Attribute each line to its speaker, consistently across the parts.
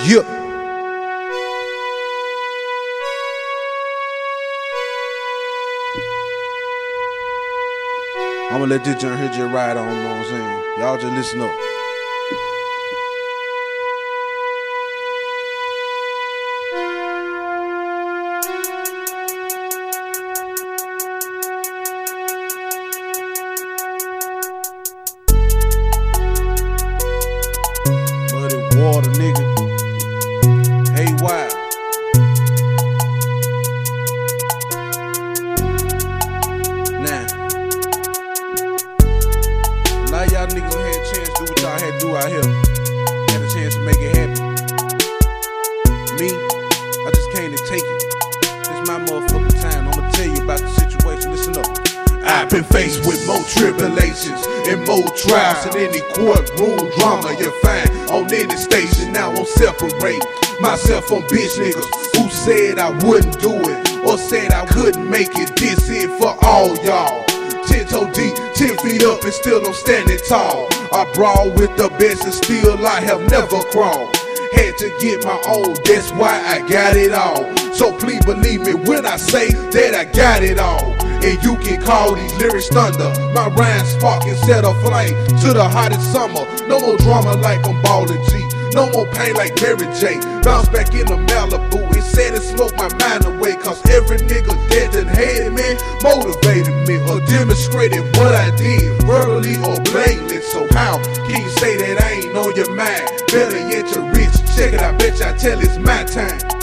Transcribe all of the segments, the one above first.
Speaker 1: Yeah. I'ma let this joint here just ride on, you know what I'm saying? Y'all just listen up. Do out here. Had a chance to make it happen. Me, I just came to take it. It's my motherfucking time. I'ma tell you about the situation. Listen up.
Speaker 2: I've been faced with more tribulations and more trials than any courtroom drama you find on any station. Now I'm separate myself from bitch niggas who said I wouldn't do it or said I couldn't make it. This it for all y'all. Toe deep, ten feet up, and still I'm standing tall. I brawl with the best, and still I have never crawled. Had to get my own, that's why I got it all. So please believe me when I say that I got it all. And you can call these lyrics thunder. My rhymes spark and set a flame to the hottest summer. No more drama like I'm ballin' G. No more pain like Mary J. Bounce back in the Malibu and said and smoke my mind away. Cause every So how can you say that I ain't on your mind? Better yet, you're rich. Check it, I bet I tell it's my time.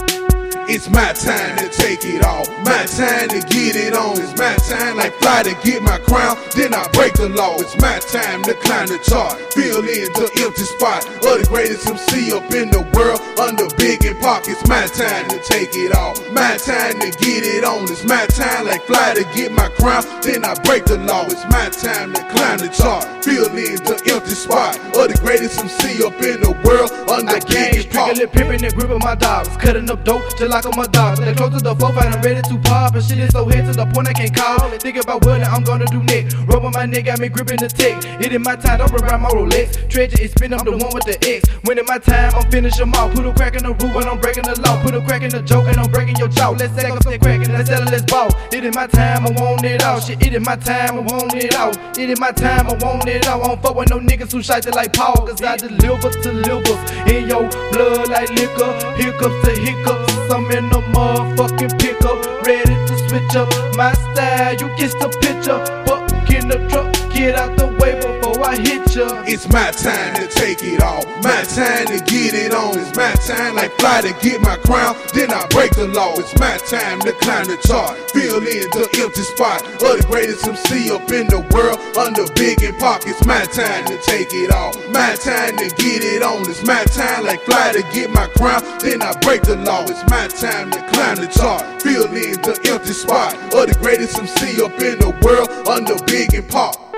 Speaker 2: It's my time to take it all. My time to get it on. It's my time, like fly to get my crown. Then I break the law. It's my time to climb the chart. Fill in the empty spot of the greatest MC up in the world. Under Big and Pac. It's my time to take it all. My time to get it on. It's my time, like fly to get my crown. Then I break the law. It's my time to climb the chart. Fill in the empty spot of the greatest MC up in the world. Under
Speaker 3: I
Speaker 2: Big and Pac.
Speaker 3: strictly pimping and gripping my dogs. Cutting up dope just I'm a dog. They close to the four fight, I'm ready to pop. And shit is so hit to the point I can't call. Think about what I'm gonna do next. Rubbing my neck, got me gripping the tech. It in my time, don't around my Rolex. Treasure is spinning, I'm the one with the X. When in my time, I'm finish 'em all. Put a crack in the roof and I'm breaking the law. Put a crack in the joke and I'm breaking your jaw. Let's up that crack and let's settle this ball. It in my time, I want it all. Shit, it in my time, I want it all. It in my time, I want it all. I don't fuck with no niggas who shite like Paul. Cause I deliver to livers in your blood like liquor. Hiccups to hiccups. I'm in the motherfucking pickup. Ready to switch up my style. You get the picture. Buck in the truck. Get out the way before I hit ya.
Speaker 2: It's my time to take it all. My time to get it on. It's my time, like fly to get my crown. Then I break the law. It's my time to climb the chart. Fill in the empty spot of the greatest MC up in the world. Under Big and Pac. It's my time to take it all. My time to get it on. It's my time, like fly to get my crown. Then I break the law. It's my time to climb the chart. Fill in the empty spot of the greatest MC up in the world. Under Big and Pac.